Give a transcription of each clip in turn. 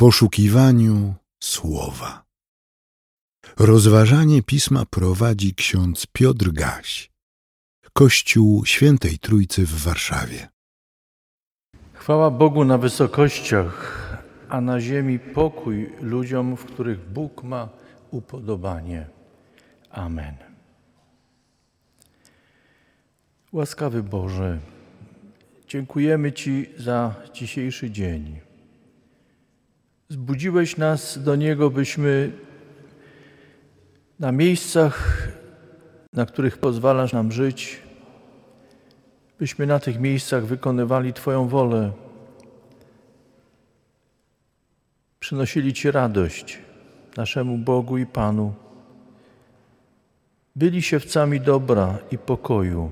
poszukiwaniu słowa. Rozważanie pisma prowadzi ksiądz Piotr Gaś, Kościół Świętej Trójcy w Warszawie. Chwała Bogu na wysokościach, a na ziemi pokój ludziom, w których Bóg ma upodobanie. Amen. Łaskawy Boże, dziękujemy Ci za dzisiejszy dzień. Zbudziłeś nas do Niego, byśmy na miejscach, na których pozwalasz nam żyć, byśmy na tych miejscach wykonywali Twoją wolę, przynosili Ci radość naszemu Bogu i Panu, byli siewcami dobra i pokoju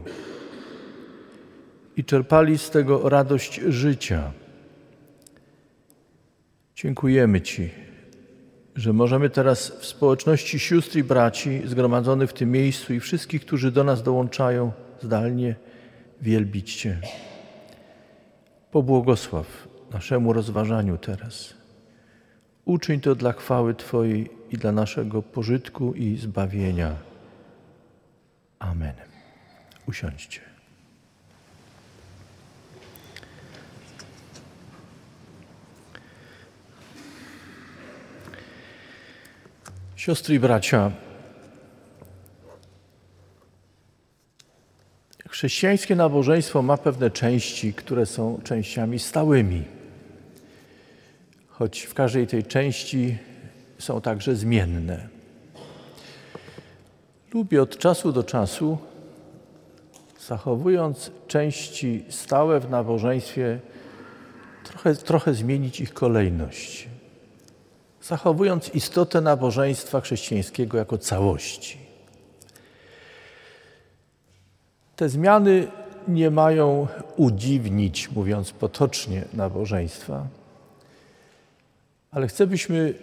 i czerpali z tego radość życia. Dziękujemy Ci, że możemy teraz w społeczności sióstr i braci zgromadzonych w tym miejscu i wszystkich, którzy do nas dołączają zdalnie, wielbić Cię. Pobłogosław naszemu rozważaniu teraz. Uczyń to dla chwały Twojej i dla naszego pożytku i zbawienia. Amen. Usiądźcie. Siostry i bracia, chrześcijańskie nabożeństwo ma pewne części, które są częściami stałymi. Choć w każdej tej części są także zmienne. Lubię od czasu do czasu, zachowując części stałe w nabożeństwie, trochę, trochę zmienić ich kolejność zachowując istotę nabożeństwa chrześcijańskiego jako całości. Te zmiany nie mają udziwnić, mówiąc potocznie, nabożeństwa, ale chcę, byśmy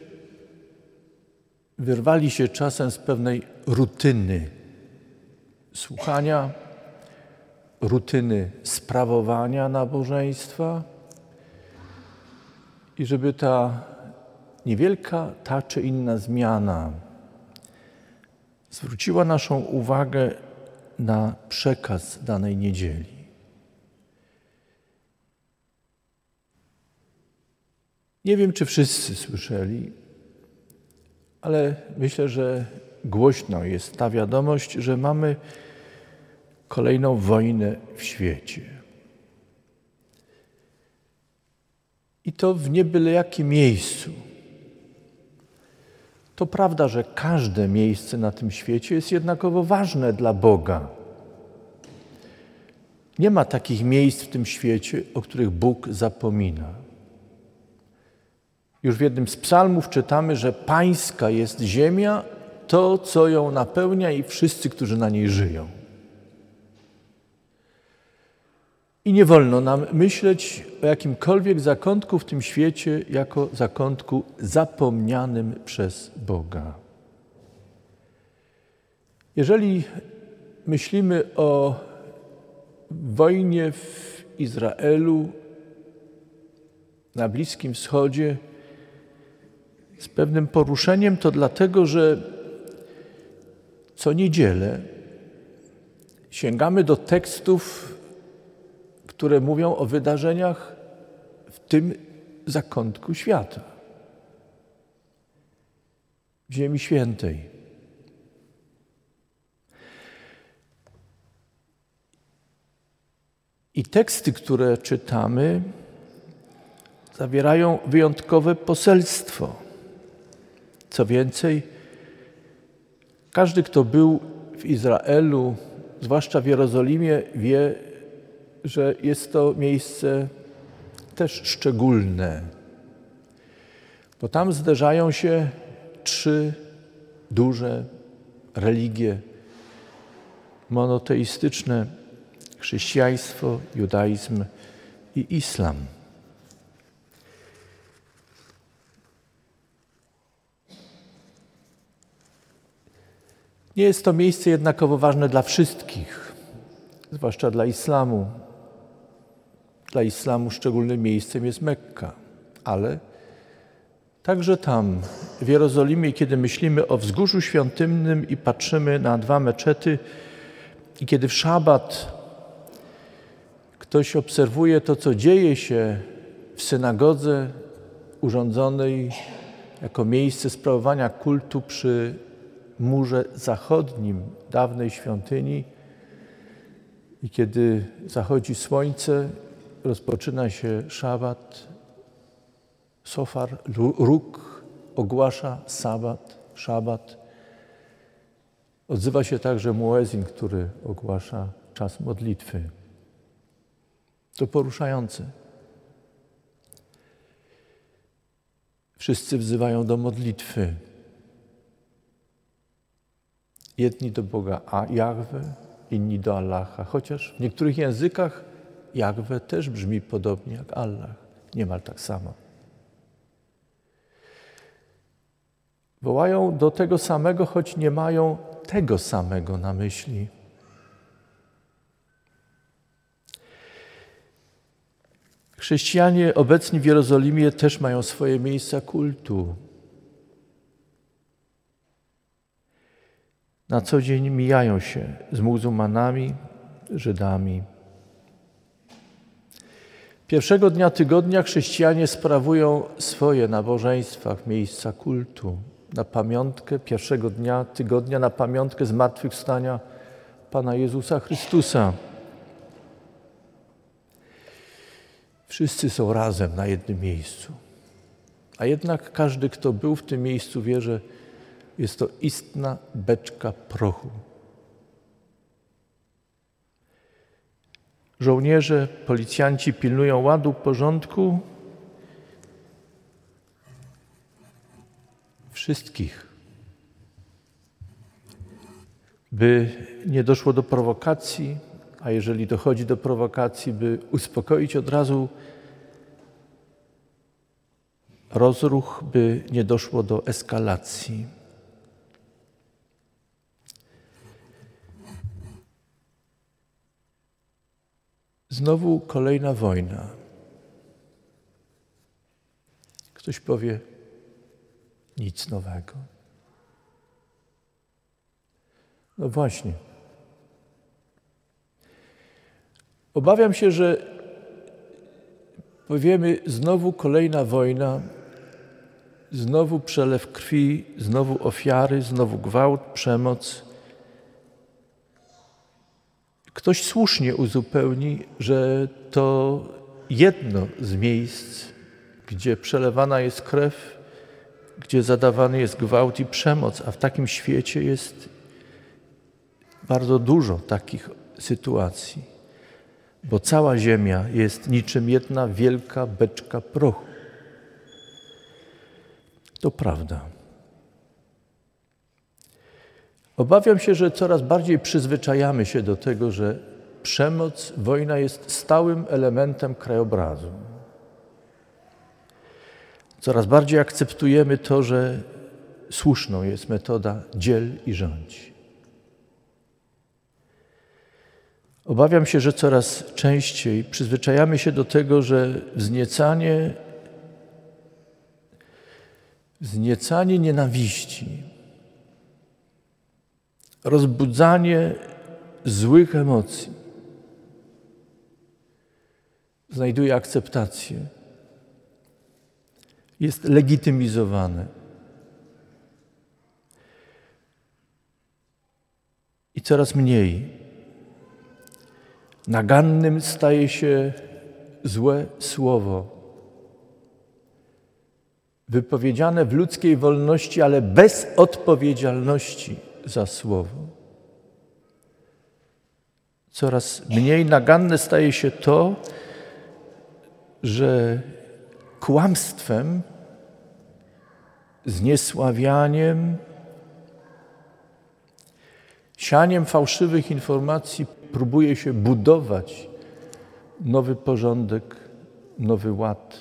wyrwali się czasem z pewnej rutyny słuchania, rutyny sprawowania nabożeństwa i żeby ta niewielka ta czy inna zmiana zwróciła naszą uwagę na przekaz danej niedzieli. Nie wiem, czy wszyscy słyszeli, ale myślę, że głośno jest ta wiadomość, że mamy kolejną wojnę w świecie. I to w niebyle jakim miejscu. To prawda, że każde miejsce na tym świecie jest jednakowo ważne dla Boga. Nie ma takich miejsc w tym świecie, o których Bóg zapomina. Już w jednym z psalmów czytamy, że pańska jest ziemia, to, co ją napełnia i wszyscy, którzy na niej żyją. I nie wolno nam myśleć o jakimkolwiek zakątku w tym świecie jako zakątku zapomnianym przez Boga. Jeżeli myślimy o wojnie w Izraelu, na Bliskim Wschodzie, z pewnym poruszeniem, to dlatego, że co niedzielę sięgamy do tekstów które mówią o wydarzeniach w tym zakątku świata, w Ziemi Świętej. I teksty, które czytamy, zawierają wyjątkowe poselstwo. Co więcej, każdy, kto był w Izraelu, zwłaszcza w Jerozolimie, wie, że jest to miejsce też szczególne, bo tam zderzają się trzy duże religie monoteistyczne chrześcijaństwo, judaizm i islam. Nie jest to miejsce jednakowo ważne dla wszystkich, zwłaszcza dla islamu. Dla islamu szczególnym miejscem jest Mekka, ale Także tam, w Jerozolimie, kiedy myślimy o wzgórzu świątynnym i patrzymy na dwa meczety, i kiedy w szabat ktoś obserwuje to, co dzieje się w synagodze urządzonej jako miejsce sprawowania kultu przy murze zachodnim dawnej świątyni, i kiedy zachodzi słońce, rozpoczyna się szabat, sofar, róg ogłasza sabat, szabat. Odzywa się także muezin, który ogłasza czas modlitwy. To poruszające. Wszyscy wzywają do modlitwy. Jedni do Boga a Jahwe, inni do Allaha. Chociaż w niektórych językach Jahwe też brzmi podobnie jak Allah, niemal tak samo. Wołają do tego samego, choć nie mają tego samego na myśli. Chrześcijanie obecni w Jerozolimie też mają swoje miejsca kultu. Na co dzień mijają się z muzułmanami, Żydami. Pierwszego dnia tygodnia chrześcijanie sprawują swoje nabożeństwa w miejsca kultu na pamiątkę pierwszego dnia tygodnia, na pamiątkę zmartwychwstania Pana Jezusa Chrystusa. Wszyscy są razem na jednym miejscu. A jednak każdy, kto był w tym miejscu, wie, że jest to istna beczka prochu. Żołnierze, policjanci pilnują ładu, porządku wszystkich, by nie doszło do prowokacji, a jeżeli dochodzi do prowokacji, by uspokoić od razu rozruch, by nie doszło do eskalacji. Znowu kolejna wojna. Ktoś powie, nic nowego. No właśnie. Obawiam się, że powiemy znowu kolejna wojna, znowu przelew krwi, znowu ofiary, znowu gwałt, przemoc. Ktoś słusznie uzupełni, że to jedno z miejsc, gdzie przelewana jest krew, gdzie zadawany jest gwałt i przemoc, a w takim świecie jest bardzo dużo takich sytuacji, bo cała Ziemia jest niczym jedna wielka beczka prochu. To prawda. Obawiam się, że coraz bardziej przyzwyczajamy się do tego, że przemoc, wojna jest stałym elementem krajobrazu. Coraz bardziej akceptujemy to, że słuszną jest metoda dziel i rządź. Obawiam się, że coraz częściej przyzwyczajamy się do tego, że wzniecanie, wzniecanie nienawiści, rozbudzanie złych emocji znajduje akceptację jest legitymizowane. I coraz mniej. Nagannym staje się złe słowo, wypowiedziane w ludzkiej wolności, ale bez odpowiedzialności za słowo. Coraz mniej naganne staje się to, że kłamstwem zniesławianiem, sianiem fałszywych informacji próbuje się budować nowy porządek, nowy ład.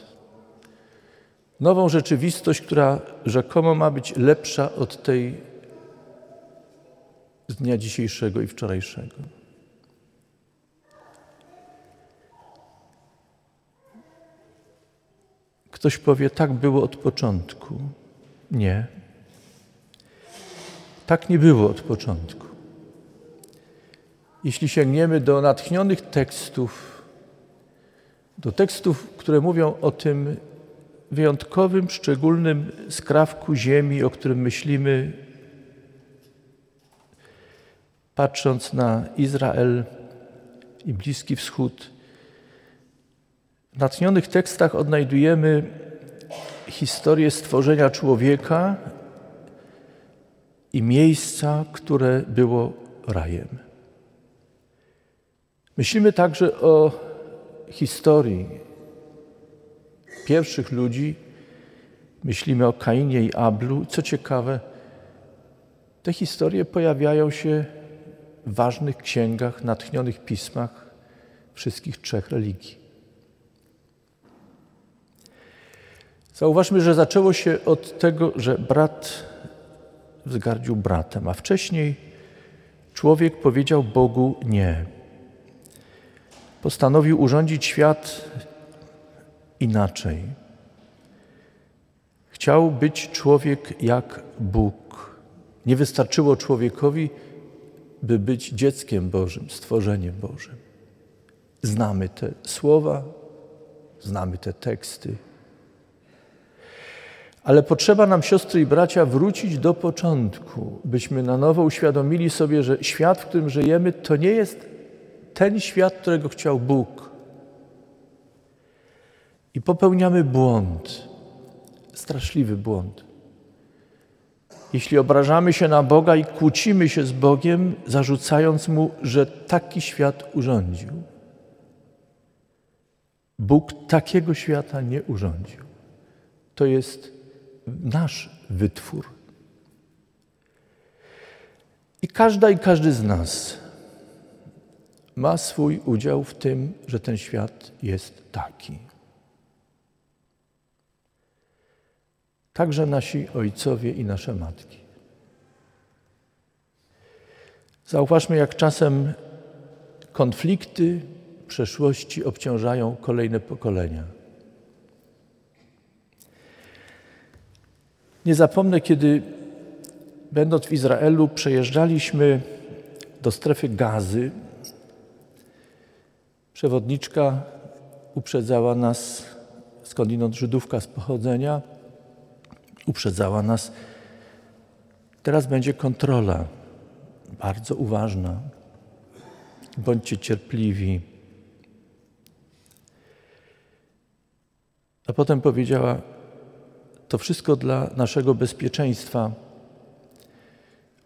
Nową rzeczywistość, która rzekomo ma być lepsza od tej z dnia dzisiejszego i wczorajszego. Ktoś powie, tak było od początku. Nie. Tak nie było od początku. Jeśli sięgniemy do natchnionych tekstów, do tekstów, które mówią o tym wyjątkowym, szczególnym skrawku ziemi, o którym myślimy, patrząc na Izrael i Bliski Wschód, w natchnionych tekstach odnajdujemy historię stworzenia człowieka i miejsca, które było rajem. Myślimy także o historii pierwszych ludzi, myślimy o Kainie i Ablu. Co ciekawe, te historie pojawiają się ważnych księgach, natchnionych pismach wszystkich trzech religii. Zauważmy, że zaczęło się od tego, że brat wzgardził bratem, a wcześniej człowiek powiedział Bogu nie. Postanowił urządzić świat inaczej. Chciał być człowiek jak Bóg. Nie wystarczyło człowiekowi, by być dzieckiem Bożym, stworzeniem Bożym. Znamy te słowa, znamy te teksty. Ale potrzeba nam, siostry i bracia, wrócić do początku, byśmy na nowo uświadomili sobie, że świat, w którym żyjemy, to nie jest ten świat, którego chciał Bóg. I popełniamy błąd, straszliwy błąd. Jeśli obrażamy się na Boga i kłócimy się z Bogiem, zarzucając Mu, że taki świat urządził. Bóg takiego świata nie urządził. To jest nasz wytwór. I każda i każdy z nas ma swój udział w tym, że ten świat jest taki. Także nasi ojcowie i nasze matki. Zauważmy, jak czasem konflikty przeszłości obciążają kolejne pokolenia. Nie zapomnę, kiedy będąc w Izraelu, przejeżdżaliśmy do strefy gazy. Przewodniczka uprzedzała nas, skądinąd Żydówka z pochodzenia, uprzedzała nas. Teraz będzie kontrola, bardzo uważna. Bądźcie cierpliwi. A potem powiedziała: To wszystko dla naszego bezpieczeństwa,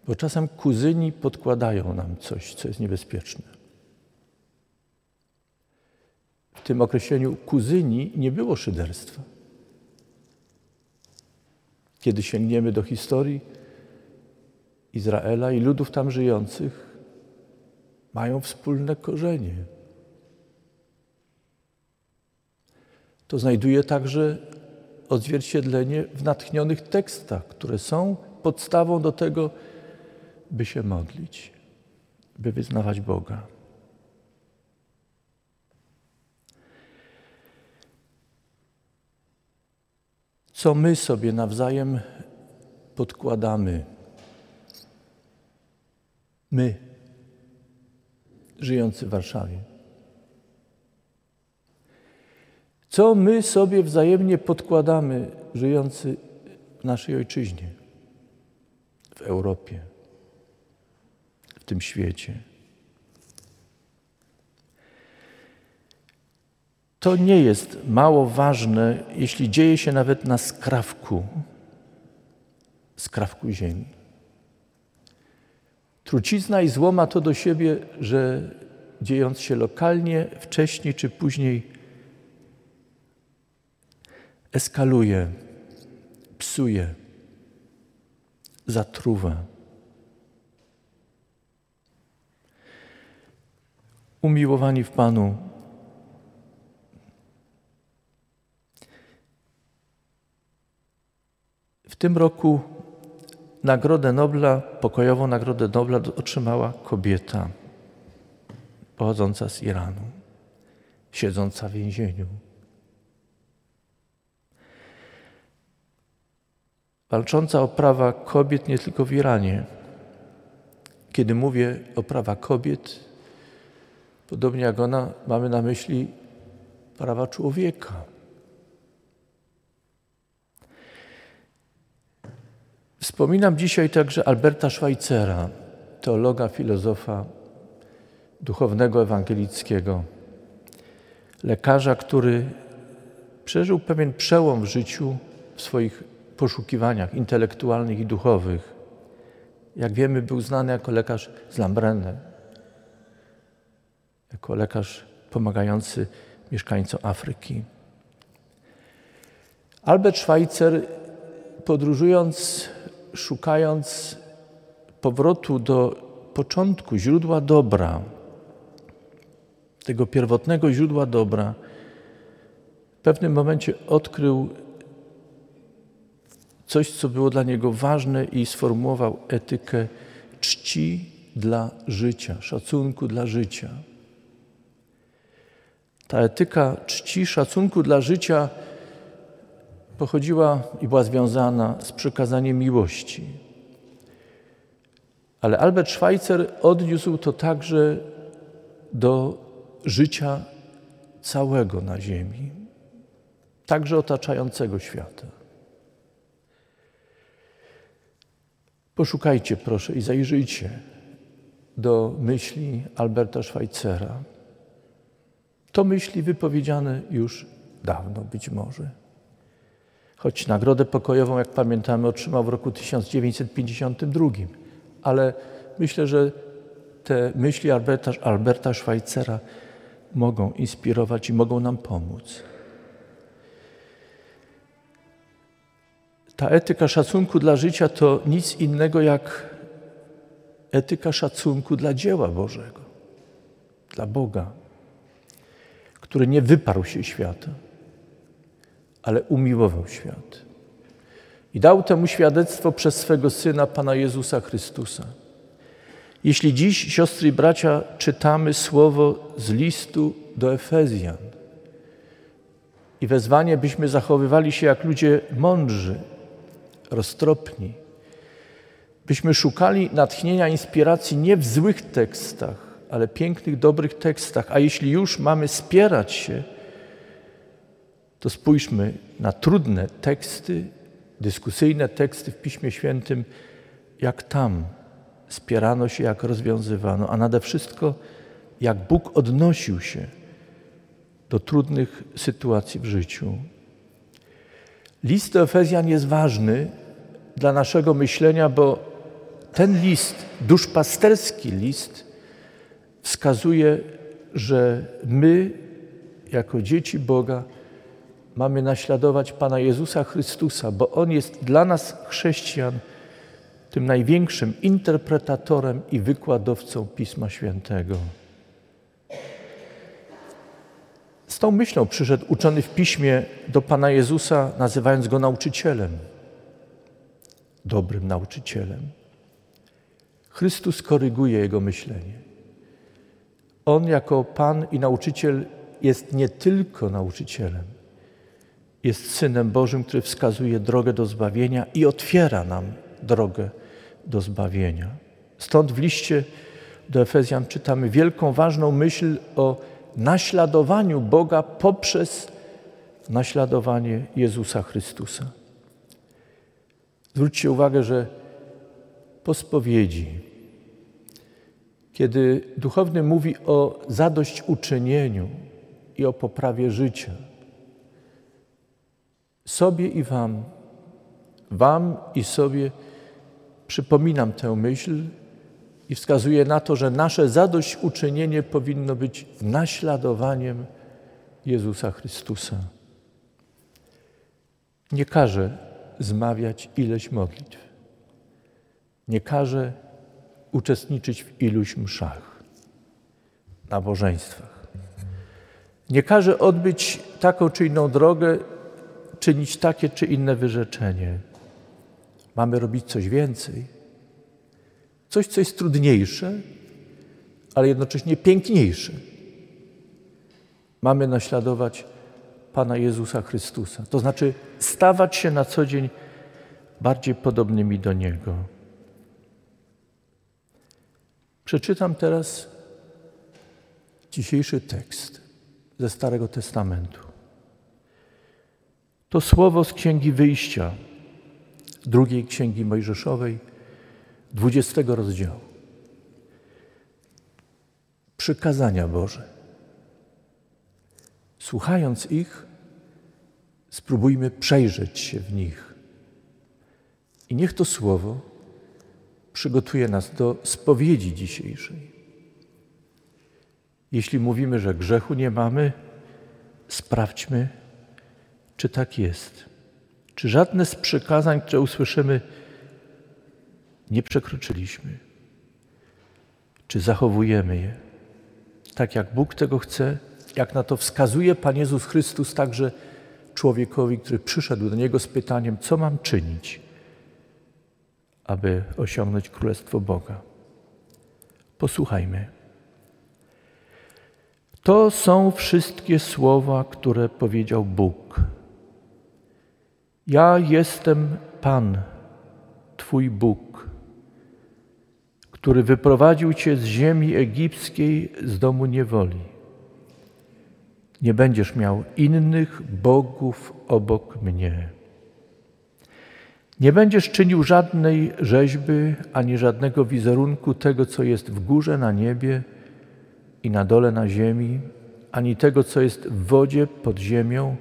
bo czasem kuzyni podkładają nam coś, co jest niebezpieczne. W tym określeniu kuzyni nie było szyderstwa. Kiedy sięgniemy do historii Izraela i ludów tam żyjących, mają wspólne korzenie. To znajduje także odzwierciedlenie w natchnionych tekstach, które są podstawą do tego, by się modlić, by wyznawać Boga. Co my sobie nawzajem podkładamy. My, żyjący w Warszawie. Co my sobie wzajemnie podkładamy, żyjący w naszej ojczyźnie, w Europie, w tym świecie. To nie jest mało ważne, jeśli dzieje się nawet na skrawku, skrawku ziemi. Trucizna i zło ma to do siebie, że dziejąc się lokalnie, wcześniej czy później eskaluje, psuje, zatruwa. Umiłowani w Panu, W tym roku Nagrodę Nobla, pokojową Nagrodę Nobla otrzymała kobieta pochodząca z Iranu, siedząca w więzieniu. walcząca o prawa kobiet nie tylko w Iranie. Kiedy mówię o prawa kobiet, podobnie jak ona, mamy na myśli prawa człowieka. Wspominam dzisiaj także Alberta Schweitzera, teologa, filozofa, duchownego ewangelickiego, lekarza, który przeżył pewien przełom w życiu, w swoich poszukiwaniach intelektualnych i duchowych. Jak wiemy, był znany jako lekarz z Lambrenne, jako lekarz pomagający mieszkańcom Afryki. Albert Schweitzer, podróżując, szukając powrotu do początku, źródła dobra, tego pierwotnego źródła dobra, w pewnym momencie odkrył coś, co było dla niego ważne i sformułował etykę czci dla życia, szacunku dla życia. Ta etyka czci, szacunku dla życia pochodziła i była związana z przekazaniem miłości. Ale Albert Schweitzer odniósł to także do życia całego na Ziemi, także otaczającego świata. Poszukajcie proszę i zajrzyjcie do myśli Alberta Schweitzera. To myśli wypowiedziane już dawno być może. Choć nagrodę pokojową, jak pamiętamy, otrzymał w roku 1952. Ale myślę, że te myśli Alberta, Alberta Schweitzera mogą inspirować i mogą nam pomóc. Ta etyka szacunku dla życia to nic innego jak etyka szacunku dla dzieła Bożego, dla Boga, który nie wyparł się świata, ale umiłował świat. I dał temu świadectwo przez swego Syna, Pana Jezusa Chrystusa. Jeśli dziś, siostry i bracia, czytamy słowo z listu do Efezjan i wezwanie, byśmy zachowywali się jak ludzie mądrzy, roztropni, byśmy szukali natchnienia, inspiracji nie w złych tekstach, ale pięknych, dobrych tekstach. A jeśli już mamy spierać się, to spójrzmy na trudne teksty, dyskusyjne teksty w Piśmie Świętym, jak tam spierano się, jak rozwiązywano, a nade wszystko, jak Bóg odnosił się do trudnych sytuacji w życiu. List do Efezjan jest ważny dla naszego myślenia, bo ten list, duszpasterski list, wskazuje, że my, jako dzieci Boga, mamy naśladować Pana Jezusa Chrystusa, bo On jest dla nas, chrześcijan, tym największym interpretatorem i wykładowcą Pisma Świętego. Z tą myślą przyszedł uczony w piśmie do Pana Jezusa, nazywając go nauczycielem, dobrym nauczycielem. Chrystus koryguje jego myślenie. On, jako Pan i nauczyciel, jest nie tylko nauczycielem, jest synem Bożym, który wskazuje drogę do zbawienia i otwiera nam drogę do zbawienia. Stąd w liście do Efezjan czytamy wielką, ważną myśl o naśladowaniu Boga poprzez naśladowanie Jezusa Chrystusa. Zwróćcie uwagę, że po spowiedzi, kiedy duchowny mówi o zadośćuczynieniu i o poprawie życia, sobie i Wam, Wam i sobie przypominam tę myśl i wskazuję na to, że nasze zadośćuczynienie powinno być naśladowaniem Jezusa Chrystusa. Nie każe zmawiać ileś modlitw. Nie każe uczestniczyć w iluś mszach, nabożeństwach. Nie każe odbyć taką czy inną drogę, czynić takie czy inne wyrzeczenie. Mamy robić coś więcej. Coś, co jest trudniejsze, ale jednocześnie piękniejsze. Mamy naśladować Pana Jezusa Chrystusa. To znaczy stawać się na co dzień bardziej podobnymi do Niego. Przeczytam teraz dzisiejszy tekst ze Starego Testamentu. To słowo z Księgi Wyjścia, drugiej Księgi Mojżeszowej, dwudziestego rozdziału. Przykazania Boże. Słuchając ich, spróbujmy przejrzeć się w nich. I niech to słowo przygotuje nas do spowiedzi dzisiejszej. Jeśli mówimy, że grzechu nie mamy, sprawdźmy, czy tak jest. Czy żadne z przykazań, które usłyszymy, nie przekroczyliśmy? Czy zachowujemy je tak, jak Bóg tego chce, jak na to wskazuje Pan Jezus Chrystus także człowiekowi, który przyszedł do Niego z pytaniem, co mam czynić, aby osiągnąć Królestwo Boga. Posłuchajmy. To są wszystkie słowa, które powiedział Bóg. Ja jestem Pan, Twój Bóg, który wyprowadził Cię z ziemi egipskiej, z domu niewoli. Nie będziesz miał innych bogów obok mnie. Nie będziesz czynił żadnej rzeźby ani żadnego wizerunku tego, co jest w górze na niebie i na dole na ziemi, ani tego, co jest w wodzie pod ziemią.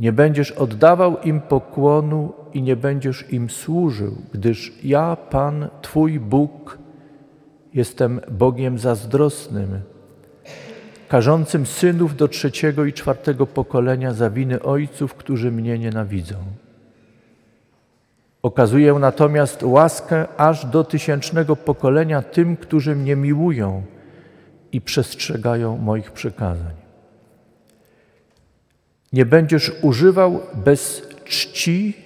Nie będziesz oddawał im pokłonu i nie będziesz im służył, gdyż ja, Pan, Twój Bóg, jestem Bogiem zazdrosnym karzącym synów do trzeciego i czwartego pokolenia za winy ojców, którzy mnie nienawidzą. Okazuję natomiast łaskę aż do tysięcznego pokolenia tym, którzy mnie miłują i przestrzegają moich przykazań. Nie będziesz używał bez czci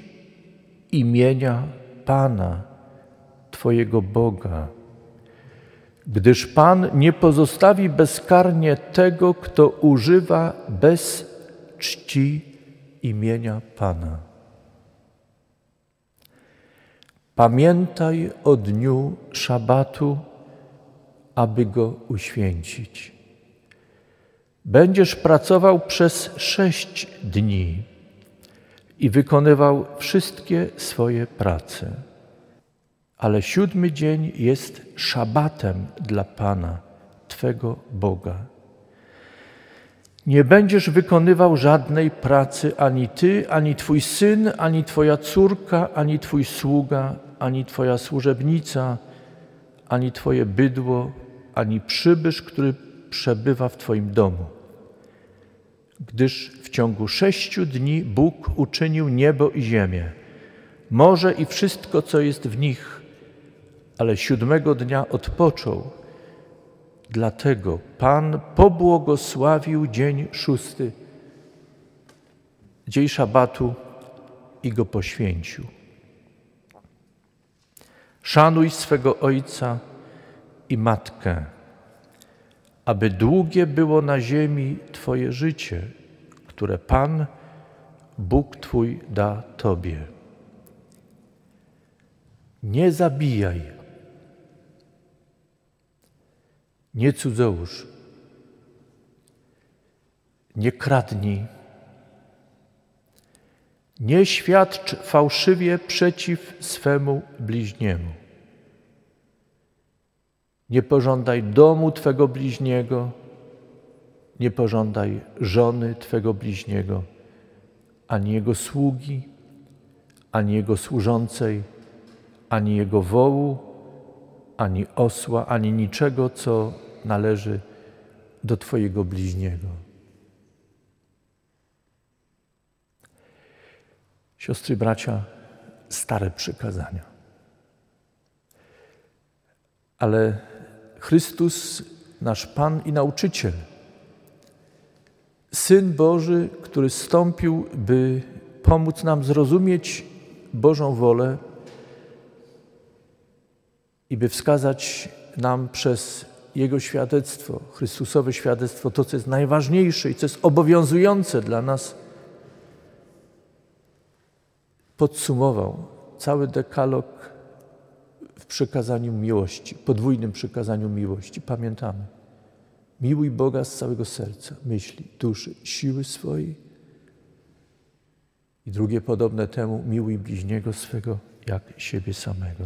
imienia Pana, Twojego Boga gdyż Pan nie pozostawi bezkarnie tego, kto używa bez czci imienia Pana. Pamiętaj o dniu szabatu, aby go uświęcić. Będziesz pracował przez sześć dni i wykonywał wszystkie swoje prace ale siódmy dzień jest szabatem dla Pana, Twego Boga. Nie będziesz wykonywał żadnej pracy ani Ty, ani Twój syn, ani Twoja córka, ani Twój sługa, ani Twoja służebnica, ani Twoje bydło, ani przybysz, który przebywa w Twoim domu. Gdyż w ciągu sześciu dni Bóg uczynił niebo i ziemię, morze i wszystko, co jest w nich – ale siódmego dnia odpoczął. Dlatego Pan pobłogosławił dzień szósty, dzień szabatu i go poświęcił. Szanuj swego ojca i matkę, aby długie było na ziemi Twoje życie, które Pan, Bóg Twój, da Tobie. Nie zabijaj. Nie cudzołóż, nie kradnij, nie świadcz fałszywie przeciw swemu bliźniemu. Nie pożądaj domu Twego bliźniego, nie pożądaj żony Twego bliźniego, ani jego sługi, ani jego służącej, ani jego wołu, ani osła, ani niczego, co należy do Twojego bliźniego. Siostry, bracia, stare przykazania. Ale Chrystus, nasz Pan i nauczyciel, Syn Boży, który stąpił, by pomóc nam zrozumieć Bożą wolę i by wskazać nam przez jego świadectwo, Chrystusowe świadectwo, to co jest najważniejsze i co jest obowiązujące dla nas, podsumował cały dekalog w przykazaniu miłości, podwójnym przykazaniu miłości. Pamiętamy. Miłuj Boga z całego serca, myśli, duszy, siły swojej. I drugie podobne temu, miłuj bliźniego swego jak siebie samego.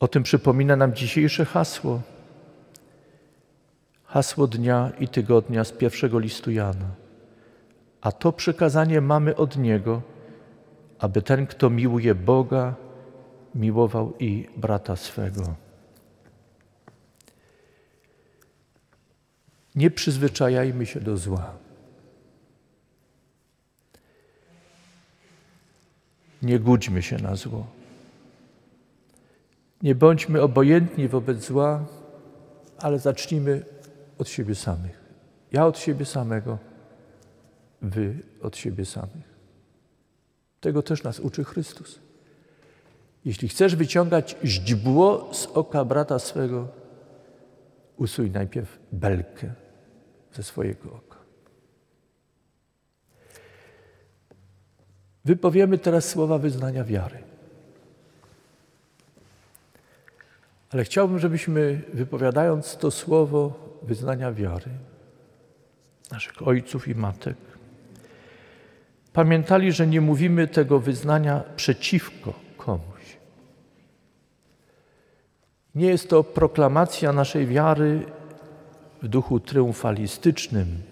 O tym przypomina nam dzisiejsze hasło. Hasło dnia i tygodnia z pierwszego listu Jana. A to przykazanie mamy od Niego, aby ten, kto miłuje Boga, miłował i brata swego. Nie przyzwyczajajmy się do zła. Nie gudźmy się na zło. Nie bądźmy obojętni wobec zła, ale zacznijmy od siebie samych. Ja od siebie samego, wy od siebie samych. Tego też nas uczy Chrystus. Jeśli chcesz wyciągać źdźbło z oka brata swego, usuń najpierw belkę ze swojego oka. Wypowiemy teraz słowa wyznania wiary. Ale chciałbym, żebyśmy wypowiadając to słowo wyznania wiary naszych ojców i matek, pamiętali, że nie mówimy tego wyznania przeciwko komuś. Nie jest to proklamacja naszej wiary w duchu triumfalistycznym,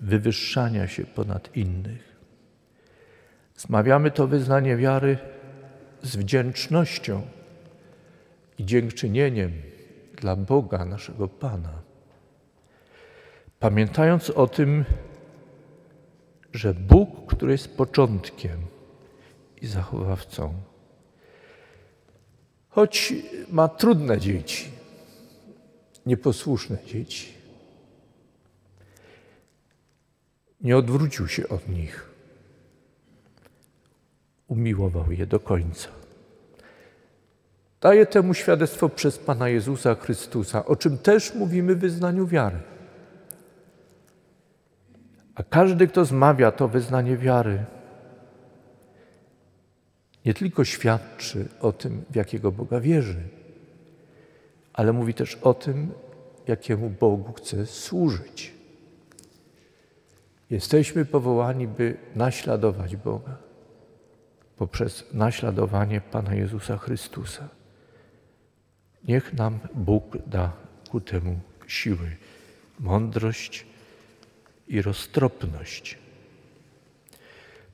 wywyższania się ponad innych. Zmawiamy to wyznanie wiary z wdzięcznością i dziękczynieniem dla Boga, naszego Pana. Pamiętając o tym, że Bóg, który jest początkiem i zachowawcą, choć ma trudne dzieci, nieposłuszne dzieci, nie odwrócił się od nich. Umiłował je do końca. Daje temu świadectwo przez Pana Jezusa Chrystusa, o czym też mówimy w wyznaniu wiary. A każdy, kto zmawia to wyznanie wiary, nie tylko świadczy o tym, w jakiego Boga wierzy, ale mówi też o tym, jakiemu Bogu chce służyć. Jesteśmy powołani, by naśladować Boga poprzez naśladowanie Pana Jezusa Chrystusa. Niech nam Bóg da ku temu siły, mądrość i roztropność.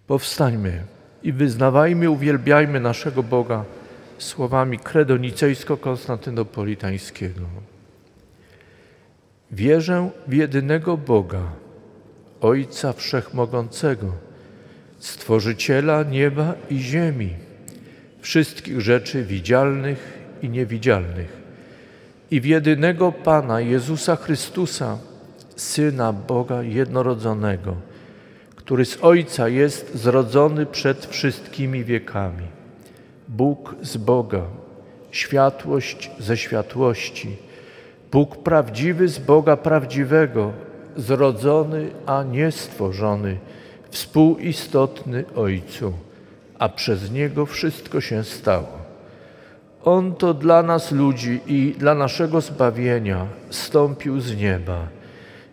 Powstańmy i wyznawajmy, uwielbiajmy naszego Boga słowami credo nicejsko-konstantynopolitańskiego. Wierzę w jedynego Boga, Ojca Wszechmogącego, Stworzyciela nieba i ziemi, wszystkich rzeczy widzialnych i niewidzialnych, i w jedynego Pana Jezusa Chrystusa, Syna Boga jednorodzonego, który z Ojca jest zrodzony przed wszystkimi wiekami. Bóg z Boga, światłość ze światłości, Bóg prawdziwy z Boga prawdziwego, zrodzony, a nie stworzony, współistotny Ojcu, a przez Niego wszystko się stało. On to dla nas ludzi i dla naszego zbawienia stąpił z nieba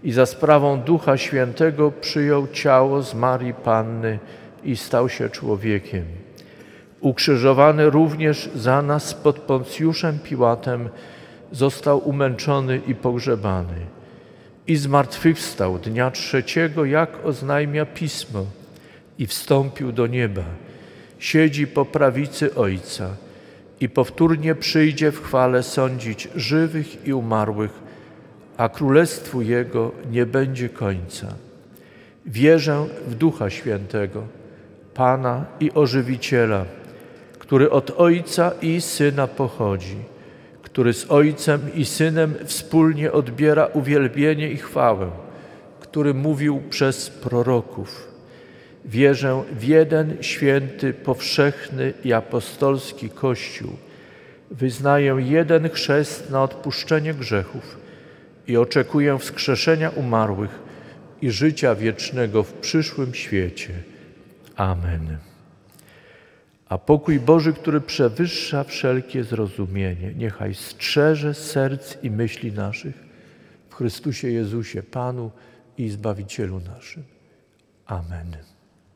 i za sprawą Ducha Świętego przyjął ciało z Marii Panny i stał się człowiekiem. Ukrzyżowany również za nas pod Poncjuszem Piłatem, został umęczony i pogrzebany. I zmartwychwstał dnia trzeciego, jak oznajmia Pismo, i wstąpił do nieba. Siedzi po prawicy Ojca i powtórnie przyjdzie w chwale sądzić żywych i umarłych, a królestwu Jego nie będzie końca. Wierzę w Ducha Świętego, Pana i Ożywiciela, który od Ojca i Syna pochodzi, który z Ojcem i Synem wspólnie odbiera uwielbienie i chwałę, który mówił przez proroków. Wierzę w jeden święty, powszechny i apostolski Kościół. Wyznaję jeden chrzest na odpuszczenie grzechów i oczekuję wskrzeszenia umarłych i życia wiecznego w przyszłym świecie. Amen. A pokój Boży, który przewyższa wszelkie zrozumienie, niechaj strzeże serc i myśli naszych w Chrystusie Jezusie, Panu i Zbawicielu naszym. Amen.